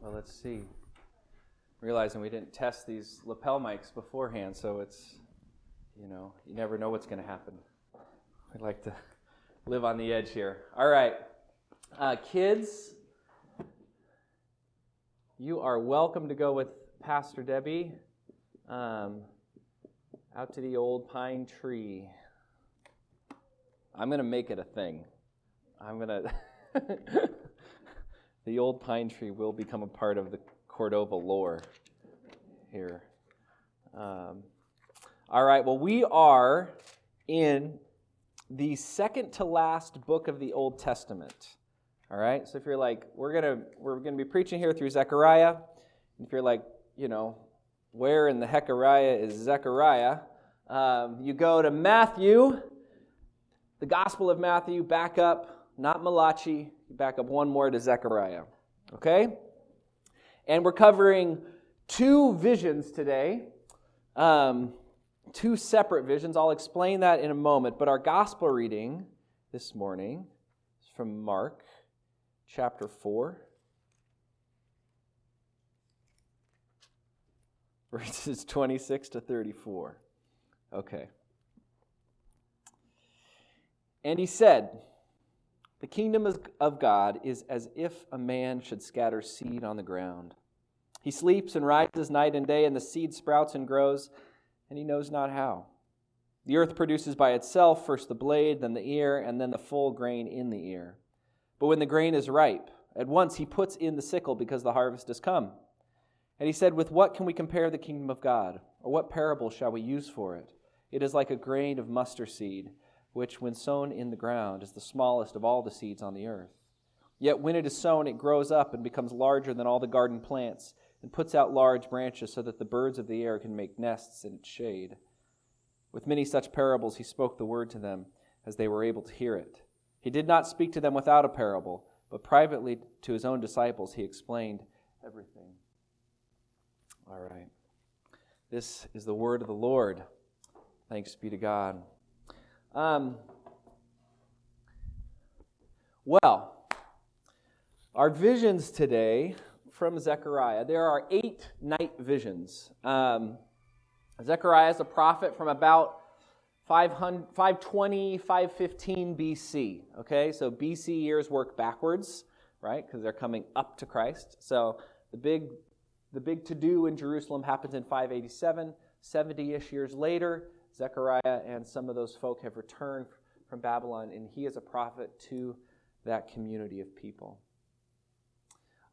Well, let's see. Realizing we didn't test these lapel mics beforehand, so it's, you know, you never know what's going to happen. I'd like to live on the edge here. All right. Uh, kids, you are welcome to go with Pastor Debbie um, out to the old pine tree. I'm going to make it a thing. I'm going to. The old pine tree will become a part of the Cordova lore here. Um, all right, well, we are in the second to last book of the Old Testament. All right, so if you're like, we're gonna we're gonna be preaching here through Zechariah. If you're like, you know, where in the Hechariah is Zechariah? Um, you go to Matthew, the Gospel of Matthew, back up, not Malachi, back up one more to Zechariah. Okay? And we're covering two visions today, um, two separate visions. I'll explain that in a moment. But our gospel reading this morning is from Mark chapter 4. Verses 26 to 34. Okay. And he said, the kingdom of God is as if a man should scatter seed on the ground. He sleeps and rises night and day, and the seed sprouts and grows, and he knows not how. The earth produces by itself first the blade, then the ear, and then the full grain in the ear. But when the grain is ripe, at once he puts in the sickle because the harvest has come. And he said, With what can we compare the kingdom of God? Or what parable shall we use for it? It is like a grain of mustard seed which, when sown in the ground, is the smallest of all the seeds on the earth. Yet when it is sown, it grows up and becomes larger than all the garden plants, and puts out large branches so that the birds of the air can make nests in its shade. With many such parables, he spoke the word to them as they were able to hear it. He did not speak to them without a parable, but privately to his own disciples he explained everything. All right. This is the word of the Lord. Thanks be to God. Um, well, our visions today from Zechariah, there are eight night visions. Um, Zechariah is a prophet from about 520, 515 BC. Okay, so BC years work backwards, right? Because they're coming up to Christ. So the big, the big to do in Jerusalem happens in 587. 70 ish years later, Zechariah and some of those folk have returned from Babylon, and he is a prophet to that community of people.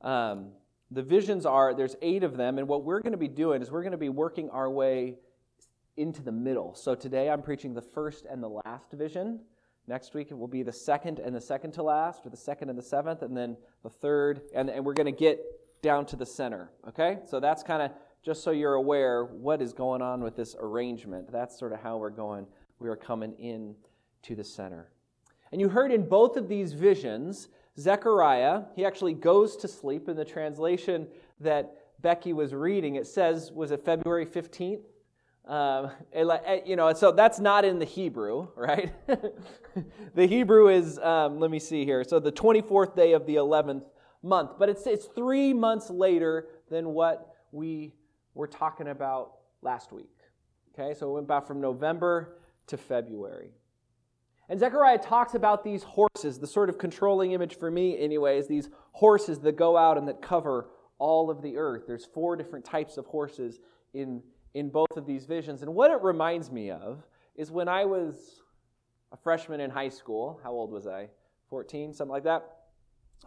Um, the visions are, there's eight of them, and what we're going to be doing is we're going to be working our way into the middle. So today I'm preaching the first and the last vision. Next week it will be the second and the second to last, or the second and the seventh, and then the third, and, and we're going to get down to the center. Okay? So that's kind of just so you're aware what is going on with this arrangement. That's sort of how we're going. We are coming in to the center. And you heard in both of these visions, Zechariah, he actually goes to sleep. In the translation that Becky was reading, it says, was it February 15th? Um, eh, you know, so that's not in the Hebrew, right? the Hebrew is, um, let me see here. So the 24th day of the 11th month, but it's, it's three months later than what we we're talking about last week. Okay, so it went back from November to February. And Zechariah talks about these horses, the sort of controlling image for me, anyways, these horses that go out and that cover all of the earth. There's four different types of horses in, in both of these visions. And what it reminds me of is when I was a freshman in high school. How old was I? 14, something like that.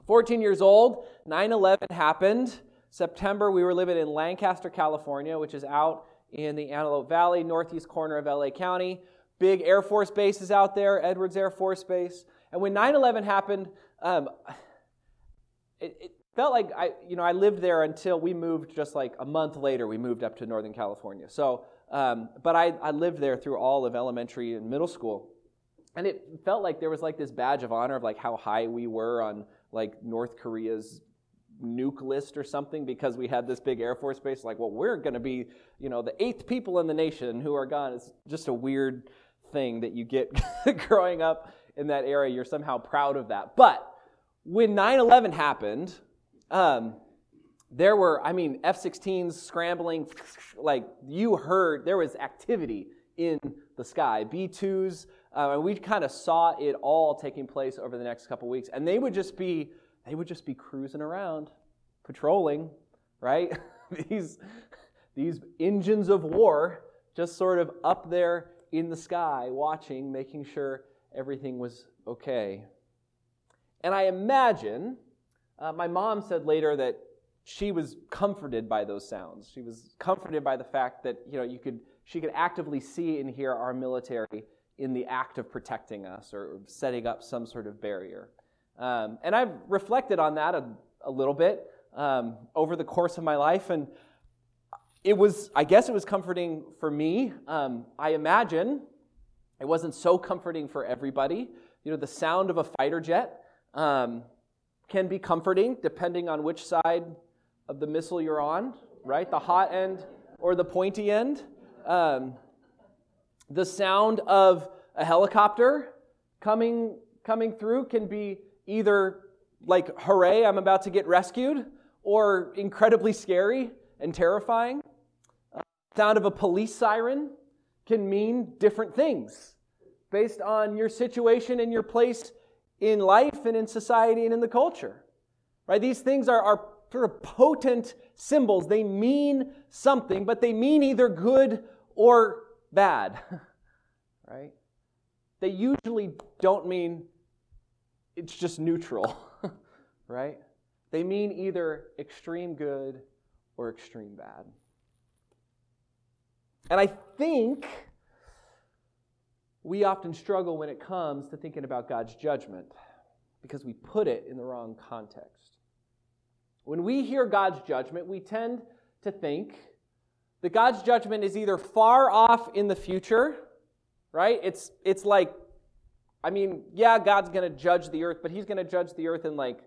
14 years old, 9 11 happened. September, we were living in Lancaster, California, which is out in the Antelope Valley, northeast corner of LA County. Big Air Force bases out there, Edwards Air Force Base. And when 9 11 happened, um, it, it, felt like I, you know, I lived there until we moved just like a month later, we moved up to Northern California. So, um, but I, I lived there through all of elementary and middle school. And it felt like there was like this badge of honor of like how high we were on like North Korea's nuke list or something because we had this big Air Force base. Like, well, we're going to be, you know, the eighth people in the nation who are gone. It's just a weird thing that you get growing up in that area. You're somehow proud of that. But when 9 11 happened, um, there were, I mean, F 16s scrambling, like you heard, there was activity in the sky. B 2s, uh, and we kind of saw it all taking place over the next couple weeks. And they would just be, they would just be cruising around, patrolling, right? these, these engines of war just sort of up there in the sky, watching, making sure everything was okay. And I imagine, uh, my mom said later that she was comforted by those sounds. She was comforted by the fact that you know you could she could actively see and hear our military in the act of protecting us or setting up some sort of barrier. Um, and I've reflected on that a, a little bit um, over the course of my life, and it was I guess it was comforting for me. Um, I imagine it wasn't so comforting for everybody. You know, the sound of a fighter jet um, can be comforting depending on which side of the missile you're on, right? The hot end or the pointy end. Um, the sound of a helicopter coming coming through can be either like hooray i'm about to get rescued or incredibly scary and terrifying uh, sound of a police siren can mean different things based on your situation and your place in life and in society and in the culture right these things are, are sort of potent symbols. They mean something, but they mean either good or bad, right? They usually don't mean it's just neutral, right? They mean either extreme good or extreme bad. And I think we often struggle when it comes to thinking about God's judgment because we put it in the wrong context. When we hear God's judgment, we tend to think that God's judgment is either far off in the future, right? It's, it's like, I mean, yeah, God's going to judge the earth, but He's going to judge the earth in like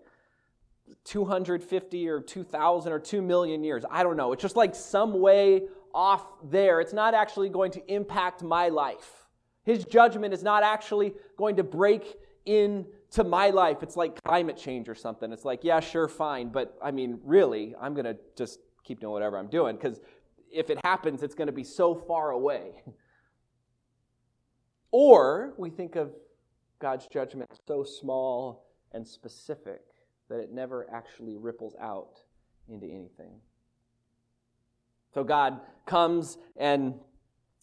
250 or 2,000 or 2 million years. I don't know. It's just like some way off there. It's not actually going to impact my life. His judgment is not actually going to break into my life, it's like climate change or something. It's like, yeah, sure, fine, but I mean, really, I'm going to just keep doing whatever I'm doing because if it happens, it's going to be so far away. or we think of God's judgment so small and specific that it never actually ripples out into anything. So God comes and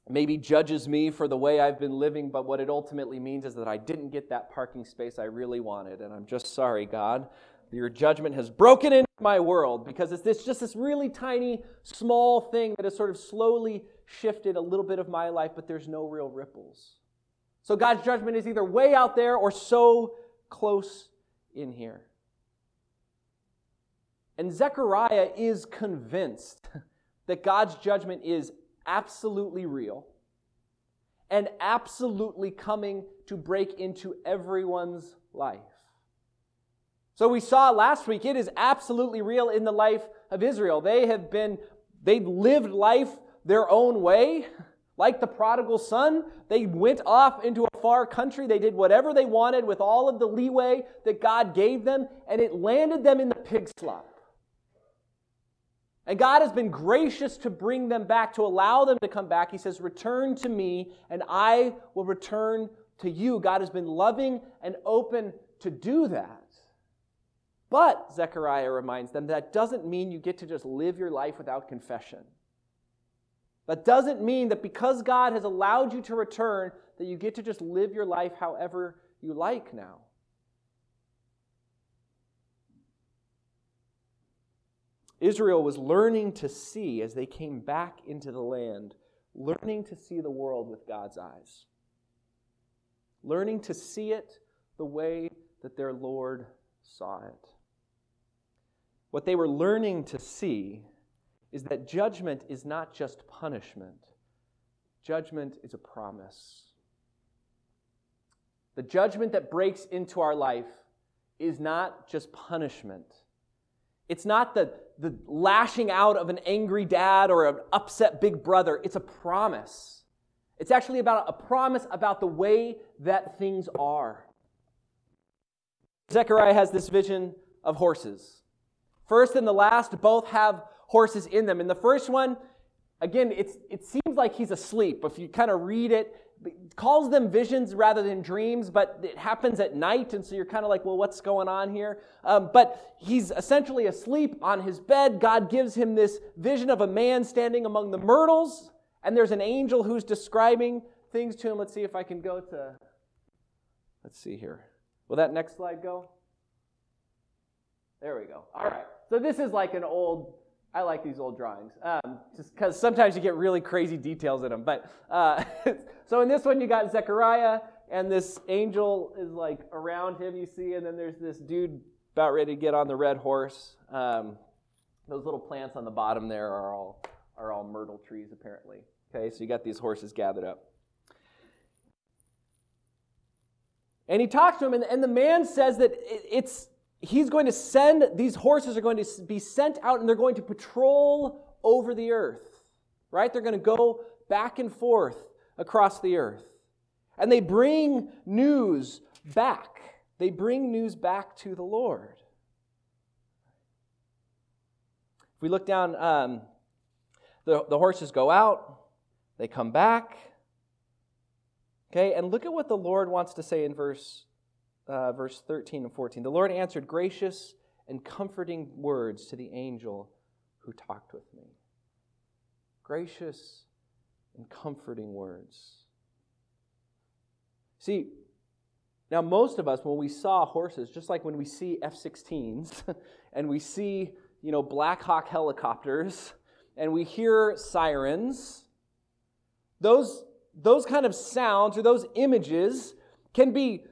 maybe judges me for the way I've been living, but what it ultimately means is that I didn't get that parking space I really wanted. And I'm just sorry, God. Your judgment has broken into my world because it's this, just this really tiny, small thing that has sort of slowly shifted a little bit of my life, but there's no real ripples. So God's judgment is either way out there or so close in here. And Zechariah is convinced that God's judgment is absolutely real and absolutely coming to break into everyone's life. So we saw last week it is absolutely real in the life of Israel. They have been they lived life their own way. Like the prodigal son, they went off into a far country. They did whatever they wanted with all of the leeway that God gave them, and it landed them in the pig slop. And God has been gracious to bring them back, to allow them to come back. He says, Return to me, and I will return to you. God has been loving and open to do that. But, Zechariah reminds them, that doesn't mean you get to just live your life without confession. That doesn't mean that because God has allowed you to return, that you get to just live your life however you like now. Israel was learning to see as they came back into the land, learning to see the world with God's eyes, learning to see it the way that their Lord saw it. What they were learning to see is that judgment is not just punishment, judgment is a promise. The judgment that breaks into our life is not just punishment. It's not the the lashing out of an angry dad or an upset big brother. It's a promise. It's actually about a promise about the way that things are. Zechariah has this vision of horses First and the last both have horses in them. In the first one, again, it seems like he's asleep. If you kind of read it, it calls them visions rather than dreams, but it happens at night, and so you're kind of like, well, what's going on here? Um, but he's essentially asleep on his bed. God gives him this vision of a man standing among the myrtles, and there's an angel who's describing things to him. Let's see if I can go to. Let's see here. Will that next slide go? There we go. All right. So this is like an old I like these old drawings, um, just because sometimes you get really crazy details in them. But uh, so in this one, you got Zechariah, and this angel is like around him, you see, and then there's this dude about ready to get on the red horse. Um, those little plants on the bottom there are all are all myrtle trees, apparently. Okay, so you got these horses gathered up. And he talks to him, and, and the man says that it, it's he's going to send, these horses are going to be sent out and they're going to patrol over the earth, right? They're going to go back and forth across the earth. And they bring news back. They bring news back to the Lord. If we look down, um, the, the horses go out, they come back. Okay, and look at what the Lord wants to say in verse uh, verse 13 and 14. The Lord answered gracious and comforting words to the angel who talked with me. Gracious and comforting words. See, now most of us, when we saw horses, just like when we see F 16s and we see, you know, Black Hawk helicopters and we hear sirens, those, those kind of sounds or those images can be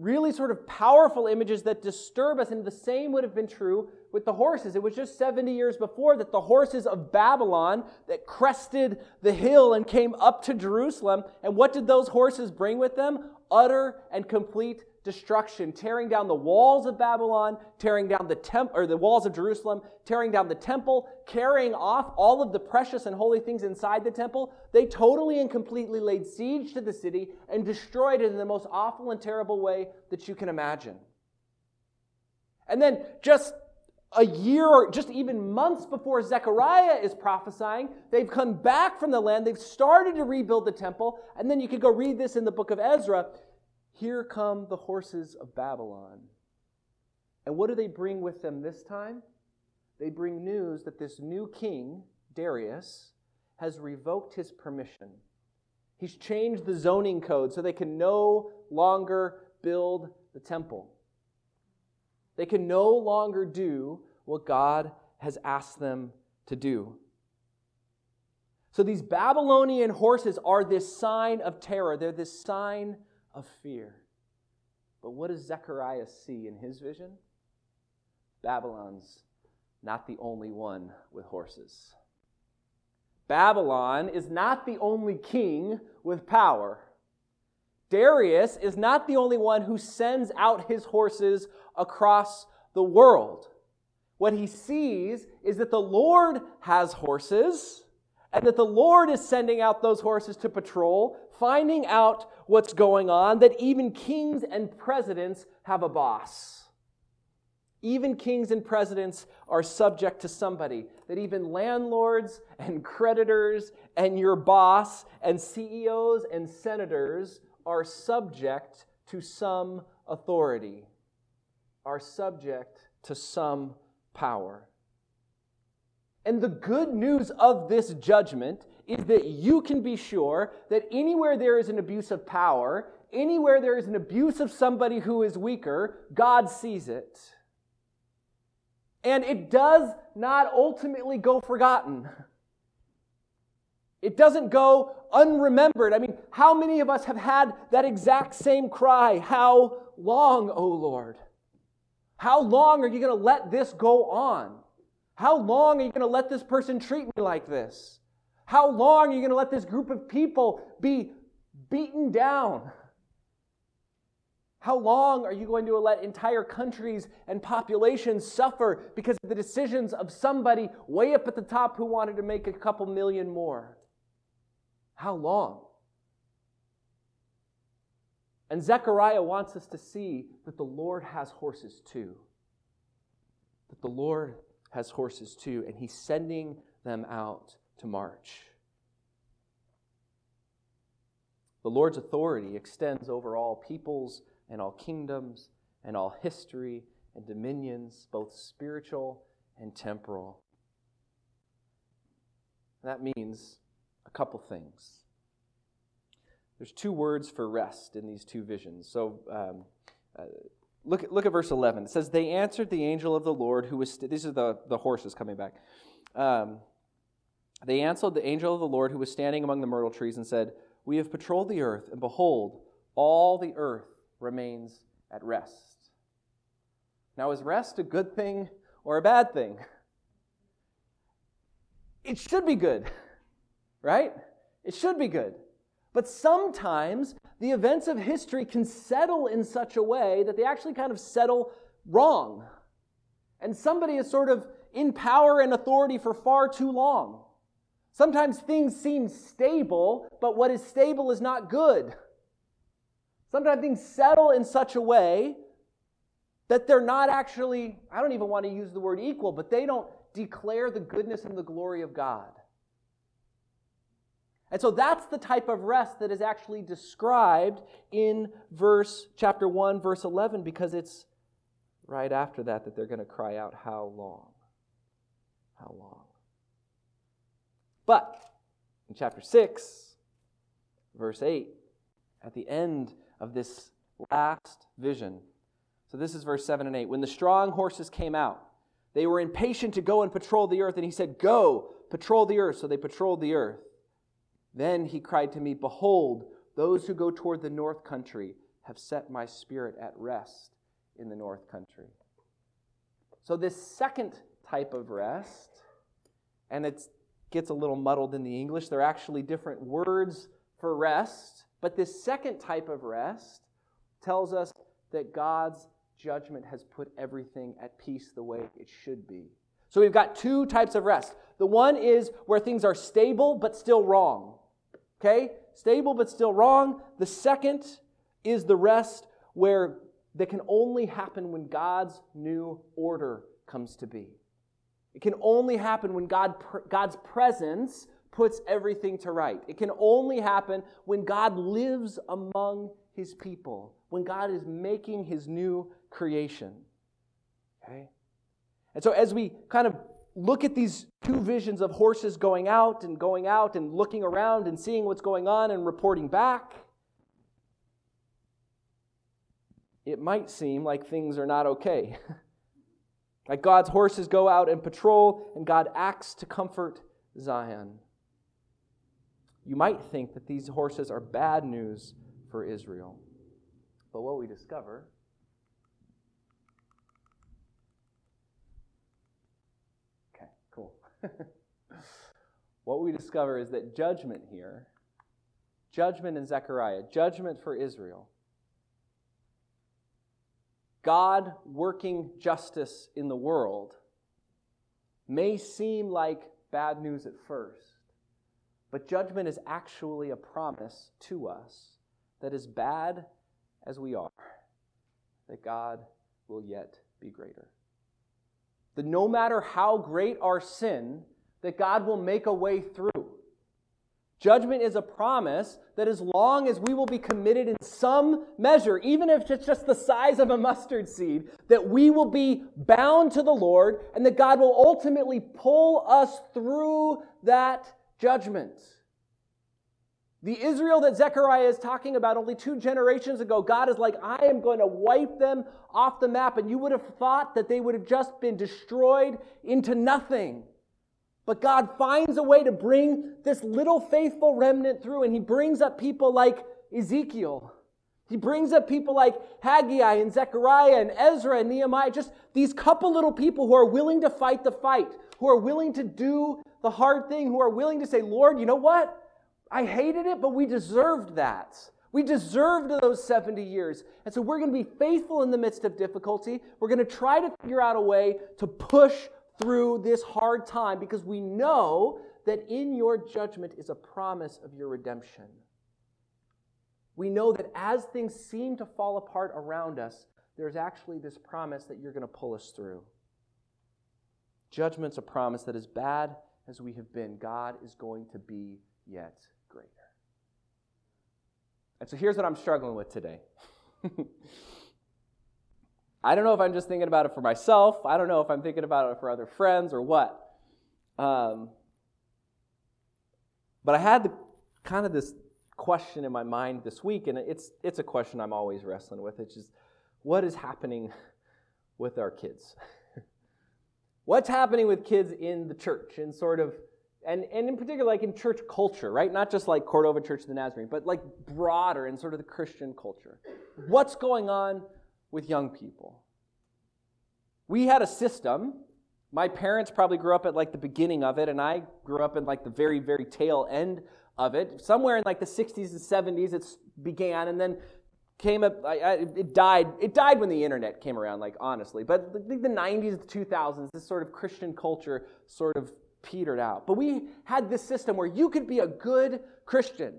really sort of powerful images that disturb us. And the same would have been true with the horses. It was just 70 years before that the horses of Babylon that crested the hill and came up to Jerusalem. And what did those horses bring with them? Utter and complete destruction, tearing down the walls of Babylon, tearing down the temp- or the walls of Jerusalem, tearing down the temple, carrying off all of the precious and holy things inside the temple. They totally and completely laid siege to the city and destroyed it in the most awful and terrible way that you can imagine. And then just a year or just even months before Zechariah is prophesying, they've come back from the land, they've started to rebuild the temple, and then you could go read this in the book of Ezra. Here come the horses of Babylon. And what do they bring with them this time? They bring news that this new king, Darius, has revoked his permission. He's changed the zoning code so they can no longer build the temple. They can no longer do what God has asked them to do. So these Babylonian horses are this sign of terror. They're this sign of fear. But what does Zechariah see in his vision? Babylon's not the only one with horses. Babylon is not the only king with power. Darius is not the only one who sends out his horses across the world. What he sees is that the Lord has horses and that the Lord is sending out those horses to patrol, finding out what's going on, that even kings and presidents have a boss. Even kings and presidents are subject to somebody, that even landlords and creditors and your boss and CEOs and senators are subject to some authority, are subject to some power. And the good news of this judgment is that you can be sure that anywhere there is an abuse of power, anywhere there is an abuse of somebody who is weaker, God sees it. And it does not ultimately go forgotten. It doesn't go unremembered. I mean, how many of us have had that exact same cry? How long, O oh Lord? How long are you going to let this go on? How long are you going to let this person treat me like this? How long are you going to let this group of people be beaten down? How long are you going to let entire countries and populations suffer because of the decisions of somebody way up at the top who wanted to make a couple million more? How long? And Zechariah wants us to see that the Lord has horses too. That the Lord has horses too, and he's sending them out to march. The Lord's authority extends over all peoples and all kingdoms and all history and dominions, both spiritual and temporal. That means a couple things. There's two words for rest in these two visions. So um, uh, look, look at verse 11. It says, They answered the angel of the Lord who was, st- these are the, the horses coming back. Um, they answered the angel of the Lord who was standing among the myrtle trees and said, We have patrolled the earth, and behold, all the earth remains at rest. Now, is rest a good thing or a bad thing? It should be good, right? It should be good. But sometimes the events of history can settle in such a way that they actually kind of settle wrong. And somebody is sort of in power and authority for far too long. Sometimes things seem stable, but what is stable is not good. Sometimes things settle in such a way that they're not actually, I don't even want to use the word equal, but they don't declare the goodness and the glory of God. And so that's the type of rest that is actually described in verse chapter 1 verse 11 because it's right after that that they're going to cry out how long? How long? But in chapter 6 verse 8 at the end of this last vision. So this is verse 7 and 8. When the strong horses came out, they were impatient to go and patrol the earth and he said, "Go, patrol the earth." So they patrolled the earth. Then he cried to me, Behold, those who go toward the north country have set my spirit at rest in the north country. So, this second type of rest, and it gets a little muddled in the English, they're actually different words for rest, but this second type of rest tells us that God's judgment has put everything at peace the way it should be. So we've got two types of rest. The one is where things are stable but still wrong. Okay? Stable but still wrong. The second is the rest where that can only happen when God's new order comes to be. It can only happen when God, God's presence puts everything to right. It can only happen when God lives among his people, when God is making his new creation. Okay? And so, as we kind of look at these two visions of horses going out and going out and looking around and seeing what's going on and reporting back, it might seem like things are not okay. like God's horses go out and patrol, and God acts to comfort Zion. You might think that these horses are bad news for Israel. But what we discover what we discover is that judgment here, judgment in Zechariah, judgment for Israel, God working justice in the world may seem like bad news at first, but judgment is actually a promise to us that as bad as we are, that God will yet be greater that no matter how great our sin, that God will make a way through. Judgment is a promise that as long as we will be committed in some measure, even if it's just the size of a mustard seed, that we will be bound to the Lord and that God will ultimately pull us through that judgment. The Israel that Zechariah is talking about only two generations ago, God is like, I am going to wipe them off the map. And you would have thought that they would have just been destroyed into nothing. But God finds a way to bring this little faithful remnant through, and He brings up people like Ezekiel. He brings up people like Haggai and Zechariah and Ezra and Nehemiah, just these couple little people who are willing to fight the fight, who are willing to do the hard thing, who are willing to say, Lord, you know what? I hated it, but we deserved that. We deserved those 70 years. And so we're going to be faithful in the midst of difficulty. We're going to try to figure out a way to push through this hard time because we know that in your judgment is a promise of your redemption. We know that as things seem to fall apart around us, there's actually this promise that you're going to pull us through. Judgment's a promise that as bad as we have been, God is going to be yet greater. And so here's what I'm struggling with today. I don't know if I'm just thinking about it for myself. I don't know if I'm thinking about it for other friends or what. Um, but I had the, kind of this question in my mind this week, and it's, it's a question I'm always wrestling with. It's just, what is happening with our kids? What's happening with kids in the church and sort of, and, and in particular, like in church culture, right? Not just like Cordova Church of the Nazarene, but like broader in sort of the Christian culture. What's going on with young people? We had a system. My parents probably grew up at like the beginning of it, and I grew up in like the very, very tail end of it. Somewhere in like the 60s and 70s, it began, and then came up. It died. It died when the internet came around. Like honestly, but the, the 90s, the 2000s, this sort of Christian culture sort of petered out. But we had this system where you could be a good Christian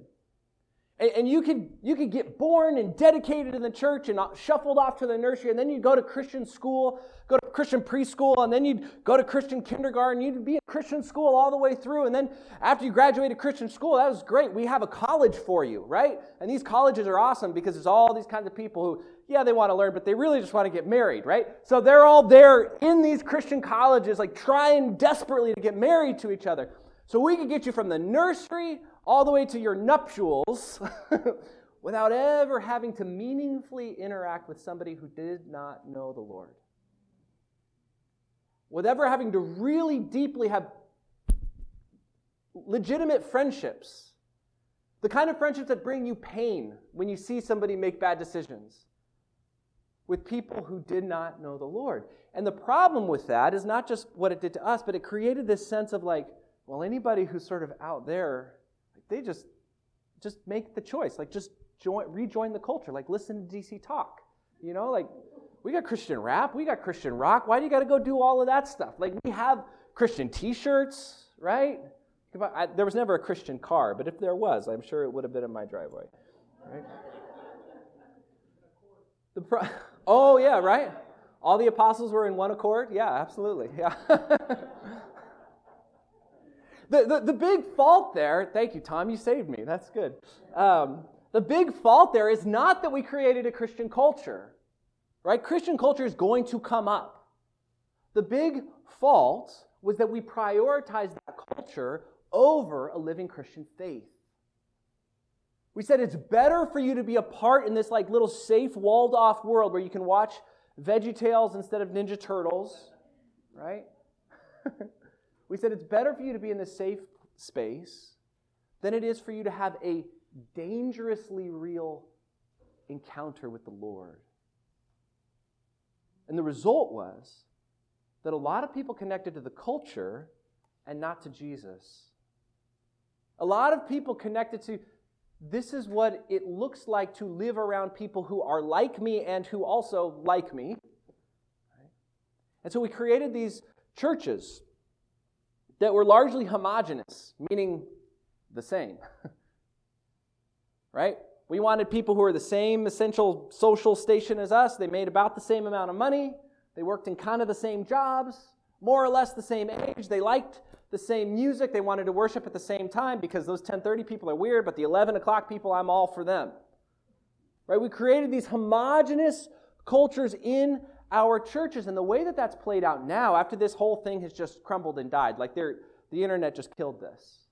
and, and you could you could get born and dedicated in the church and shuffled off to the nursery, and then you'd go to Christian school, go to Christian preschool, and then you'd go to Christian kindergarten. You'd be in Christian school all the way through, and then after you graduated Christian school, that was great. We have a college for you, right? And these colleges are awesome because there's all these kinds of people who, yeah, they want to learn, but they really just want to get married, right? So they're all there in these Christian colleges, like trying desperately to get married to each other. So we could get you from the nursery all the way to your nuptials without ever having to meaningfully interact with somebody who did not know the Lord. Without ever having to really deeply have legitimate friendships. The kind of friendships that bring you pain when you see somebody make bad decisions. With people who did not know the Lord. And the problem with that is not just what it did to us, but it created this sense of like, well, anybody who's sort of out there they just just make the choice. Like just join rejoin the culture. Like listen to DC talk. You know, like we got Christian rap, we got Christian rock. Why do you got to go do all of that stuff? Like we have Christian T-shirts, right? I, there was never a Christian car, but if there was, I'm sure it would have been in my driveway, right? The pro- oh yeah, right. All the apostles were in one accord. Yeah, absolutely. Yeah. The, the, the, big fault there, thank you, Tom, you saved me. That's good. Um, the big fault there is not that we created a Christian culture, right? Christian culture is going to come up. The big fault was that we prioritized that culture over a living Christian faith. We said it's better for you to be a part in this like little safe walled off world where you can watch Veggie Tales instead of Ninja Turtles, right? We said it's better for you to be in the safe space than it is for you to have a dangerously real encounter with the Lord. And the result was that a lot of people connected to the culture and not to Jesus. A lot of people connected to this is what it looks like to live around people who are like me and who also like me. And so we created these churches that were largely homogenous, meaning the same. right? We wanted people who were the same essential social station as us. They made about the same amount of money. They worked in kind of the same jobs, more or less the same age. They liked the same music. They wanted to worship at the same time because those 10:30 people are weird, but the 11 o'clock people, I'm all for them. Right? We created these homogenous cultures in our churches. And the way that that's played out now, after this whole thing has just crumbled and died, like the internet just killed this.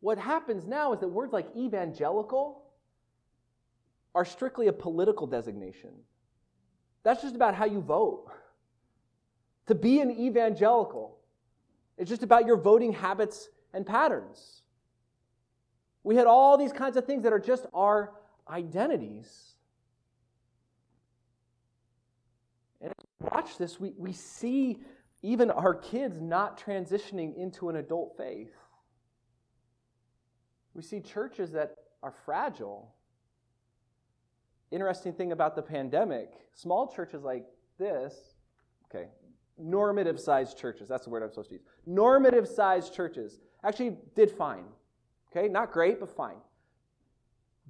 What happens now is that words like evangelical are strictly a political designation. That's just about how you vote. To be an evangelical, it's just about your voting habits and patterns. We had all these kinds of things that are just our identities. And watch this, we, we see even our kids not transitioning into an adult faith. We see churches that are fragile. Interesting thing about the pandemic small churches like this, okay, normative sized churches, that's the word I'm supposed to use. Normative sized churches actually did fine. Okay, not great, but fine.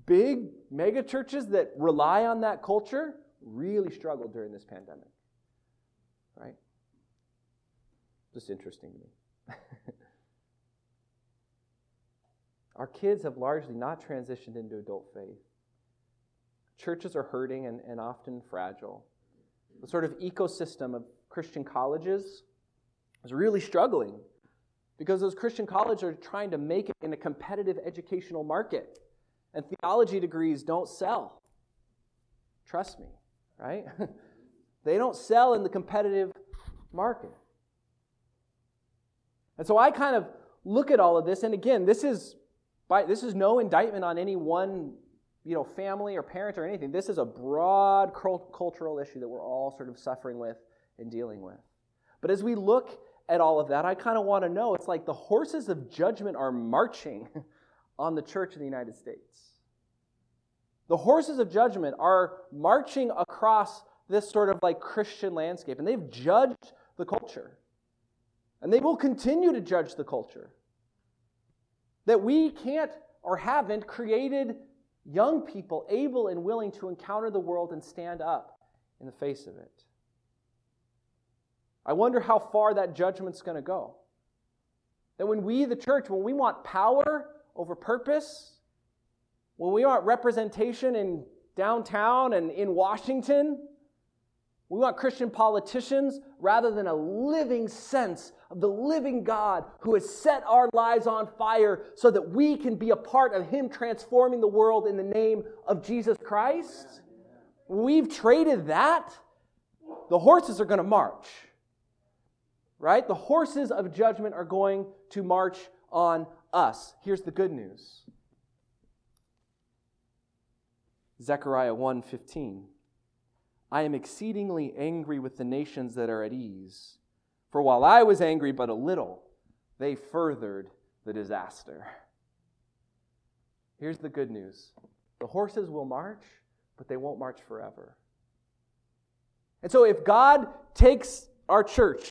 Big mega churches that rely on that culture really struggled during this pandemic right? Just interesting to me. Our kids have largely not transitioned into adult faith. Churches are hurting and, and often fragile. The sort of ecosystem of Christian colleges is really struggling because those Christian colleges are trying to make it in a competitive educational market. And theology degrees don't sell. Trust me, right? they don't sell in the competitive market. And so I kind of look at all of this, and again, this is by, this is no indictment on any one you know, family or parent or anything. This is a broad cultural issue that we're all sort of suffering with dealing with. But as we look at all of that, I kind of want to know it's like the horses of judgment are marching on the church in the United States. The horses of judgment are marching across this sort of like Christian landscape, and they've judged the culture. And they will continue to judge the culture. That we can't or haven't created young people able and willing to encounter the world and stand up in the face of it. I wonder how far that judgment's going to go. That when we, the church, when we want power over purpose, when we want representation in downtown and in Washington, we want Christian politicians rather than a living sense of the living God who has set our lives on fire so that we can be a part of Him transforming the world in the name of Jesus Christ. We've traded that. The horses are going to march, right? The horses of judgment are going to march on us. Here's the good news Zechariah 1:15 I am exceedingly angry with the nations that are at ease. For while I was angry but a little, they furthered the disaster. Here's the good news the horses will march, but they won't march forever. And so, if God takes our church,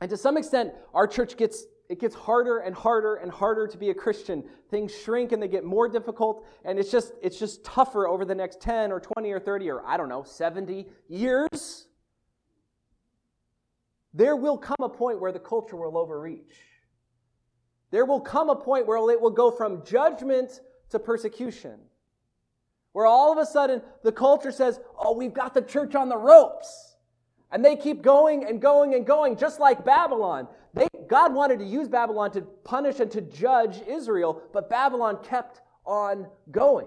and to some extent, our church gets it gets harder and harder and harder to be a Christian. Things shrink and they get more difficult, and it's just it's just tougher over the next 10 or 20 or 30 or I don't know, 70 years. There will come a point where the culture will overreach. There will come a point where it will go from judgment to persecution. Where all of a sudden the culture says, "Oh, we've got the church on the ropes." And they keep going and going and going, just like Babylon. They, God wanted to use Babylon to punish and to judge Israel, but Babylon kept on going.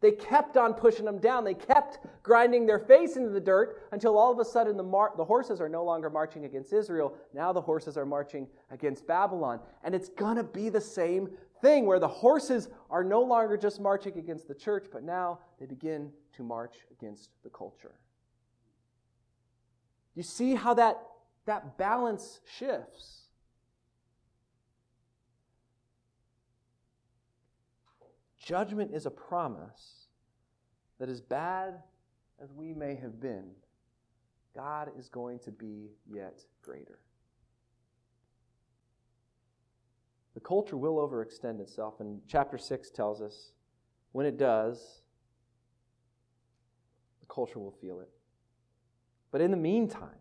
They kept on pushing them down. They kept grinding their face into the dirt until all of a sudden the, mar- the horses are no longer marching against Israel. Now the horses are marching against Babylon. And it's going to be the same thing where the horses are no longer just marching against the church, but now they begin to march against the culture. You see how that, that balance shifts. Judgment is a promise that as bad as we may have been, God is going to be yet greater. The culture will overextend itself, and chapter 6 tells us when it does, the culture will feel it. But in the meantime,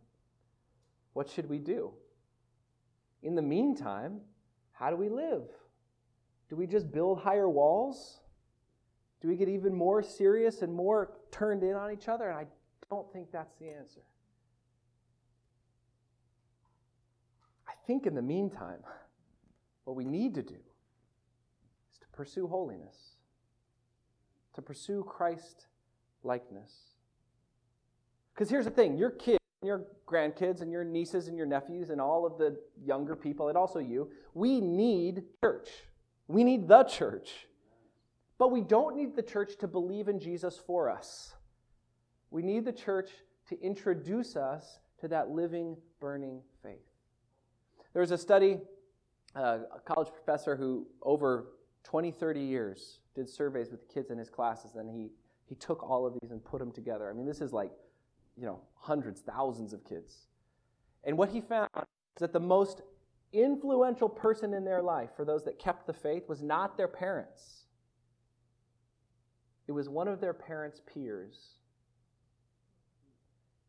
what should we do? In the meantime, how do we live? Do we just build higher walls? Do we get even more serious and more turned in on each other? And I don't think that's the answer. I think in the meantime, what we need to do is to pursue holiness, to pursue Christ likeness. Because here's the thing your kids, and your grandkids, and your nieces and your nephews, and all of the younger people, and also you, we need church. We need the church. But we don't need the church to believe in Jesus for us. We need the church to introduce us to that living, burning faith. There was a study, uh, a college professor who, over 20, 30 years, did surveys with kids in his classes, and he, he took all of these and put them together. I mean, this is like you know, hundreds, thousands of kids. And what he found is that the most influential person in their life for those that kept the faith was not their parents. It was one of their parents' peers.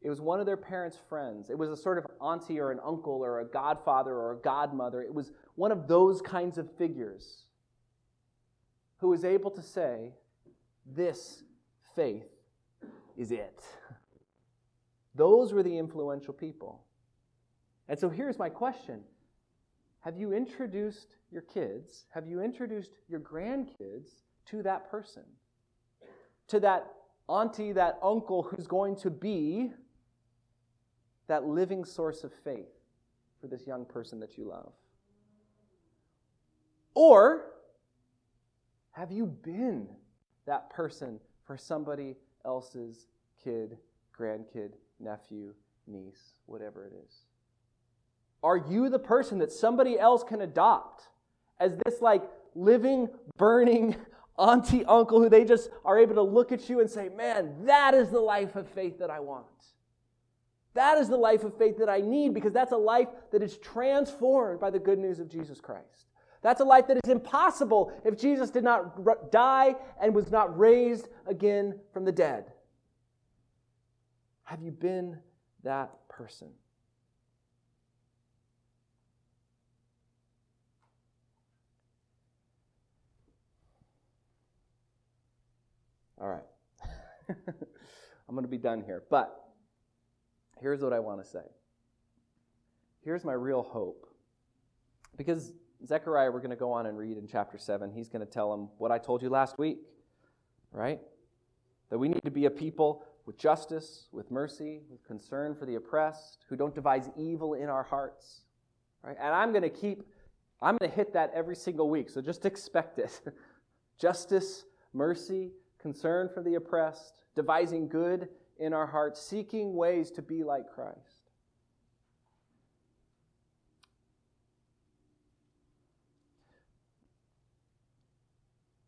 It was one of their parents' friends. It was a sort of auntie or an uncle or a godfather or a godmother. It was one of those kinds of figures who was able to say, This faith is it. Those were the influential people. And so here's my question Have you introduced your kids, have you introduced your grandkids to that person? To that auntie, that uncle who's going to be that living source of faith for this young person that you love? Or have you been that person for somebody else's kid, grandkid, nephew, niece, whatever it is? Are you the person that somebody else can adopt as this like living, burning auntie, uncle who they just are able to look at you and say, man, that is the life of faith that I want? That is the life of faith that I need because that's a life that is transformed by the good news of Jesus Christ. That's a life that is impossible if Jesus did not die and was not raised again from the dead. Have you been that person? All right. I'm going to be done here. But here's what I want to say. Here's my real hope. Because Zechariah, we're going to go on and read in chapter 7. He's going to tell him what I told you last week, right? That we need to be a people with justice, with mercy, with concern for the oppressed, who don't devise evil in our hearts, right? And I'm going to keep, I'm going to hit that every single week, so just expect it. justice, mercy, concern for the oppressed, devising good in our hearts, seeking ways to be like Christ.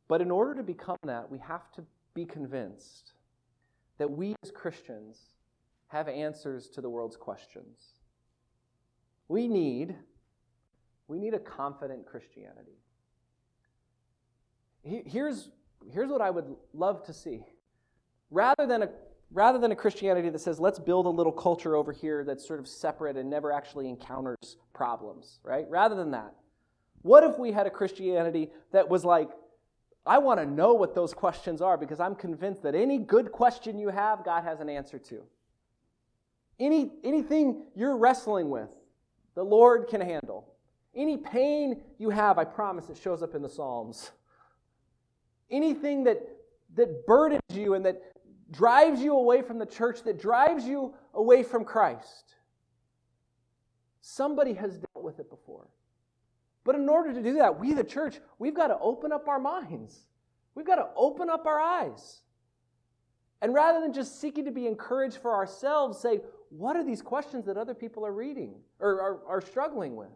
But in order to become that, we have to be convinced that we as Christians have answers to the world's questions. We need we need a confident Christianity. Here's, here's what I would love to see. Rather than a rather than a Christianity that says, let's build a little culture over here that's sort of separate and never actually encounters problems, right? Rather than that, what if we had a Christianity that was like, I want to know what those questions are because I'm convinced that any good question you have, God has an answer to. Any, anything you're wrestling with, the Lord can handle. Any pain you have, I promise it shows up in the Psalms. Anything that, that burdens you and that drives you away from the church, that drives you away from Christ, somebody has dealt with it before. But in order to do that, we, the church, we've got to open up our minds. We've got to open up our eyes. And rather than just seeking to be encouraged for ourselves, say, what are these questions that other people are reading or are, are struggling with?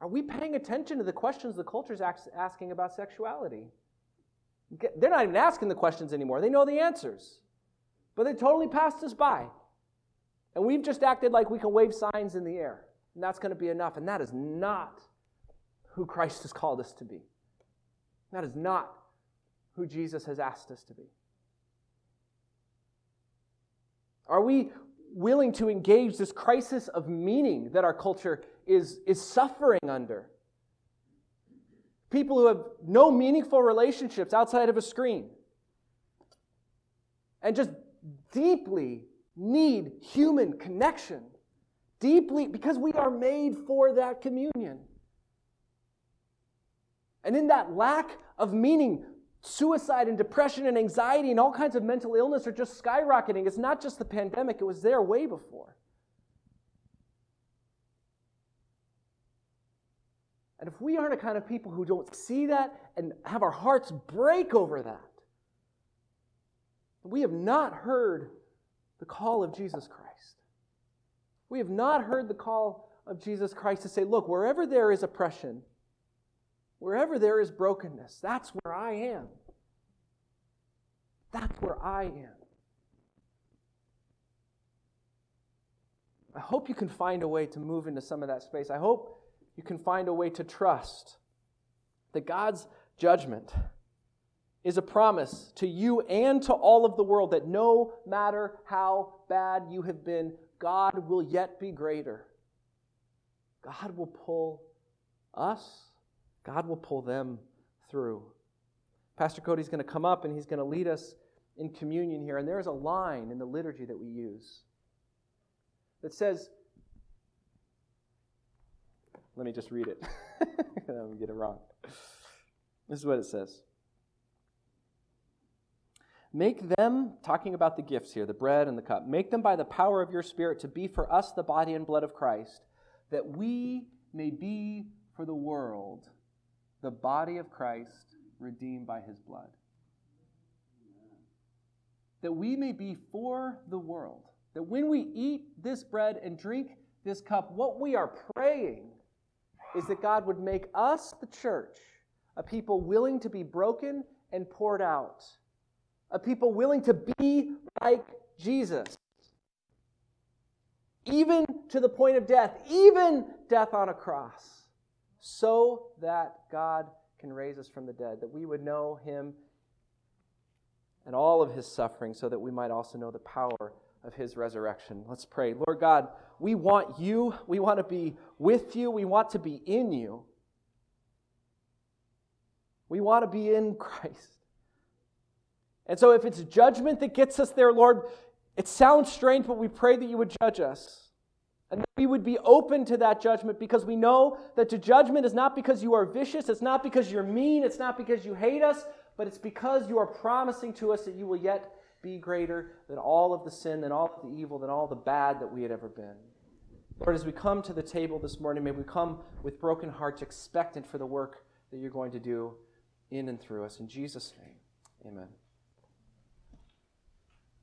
Are we paying attention to the questions the culture is asking about sexuality? They're not even asking the questions anymore. They know the answers. But they totally passed us by. And we've just acted like we can wave signs in the air and that's going to be enough. And that is not who Christ has called us to be. That is not who Jesus has asked us to be. Are we willing to engage this crisis of meaning that our culture is, is suffering under? People who have no meaningful relationships outside of a screen and just deeply need human connection deeply because we are made for that communion. And in that lack of meaning, suicide and depression and anxiety and all kinds of mental illness are just skyrocketing. It's not just the pandemic, it was there way before. And if we aren't a kind of people who don't see that and have our hearts break over that, we have not heard the call of Jesus Christ. We have not heard the call of Jesus Christ to say, look, wherever there is oppression, wherever there is brokenness, that's where I am. That's where I am. I hope you can find a way to move into some of that space. I hope you can find a way to trust that God's judgment is a promise to you and to all of the world that no matter how bad you have been, God will yet be greater. God will pull us, God will pull them through. Pastor Cody's going to come up and he's going to lead us in communion here. And there is a line in the liturgy that we use that says, let me just read it. I'm going to get it wrong. This is what it says. Make them, talking about the gifts here, the bread and the cup, make them by the power of your Spirit to be for us the body and blood of Christ, that we may be for the world the body of Christ redeemed by his blood. That we may be for the world. That when we eat this bread and drink this cup, what we are praying is that God would make us, the church, a people willing to be broken and poured out a people willing to be like Jesus. Even to the point of death, even death on a cross, so that God can raise us from the dead, that we would know Him and all of His suffering, so that we might also know the power of His resurrection. Let's pray. Lord God, we want you. We want to be with you. We want to be in you. We want to be in Christ. And so, if it's judgment that gets us there, Lord, it sounds strange, but we pray that you would judge us. And that we would be open to that judgment because we know that to judgment is not because you are vicious, it's not because you're mean, it's not because you hate us, but it's because you are promising to us that you will yet be greater than all of the sin, than all of the evil, than all the bad that we had ever been. Lord, as we come to the table this morning, may we come with broken hearts, expectant for the work that you're going to do in and through us. In Jesus' name, amen.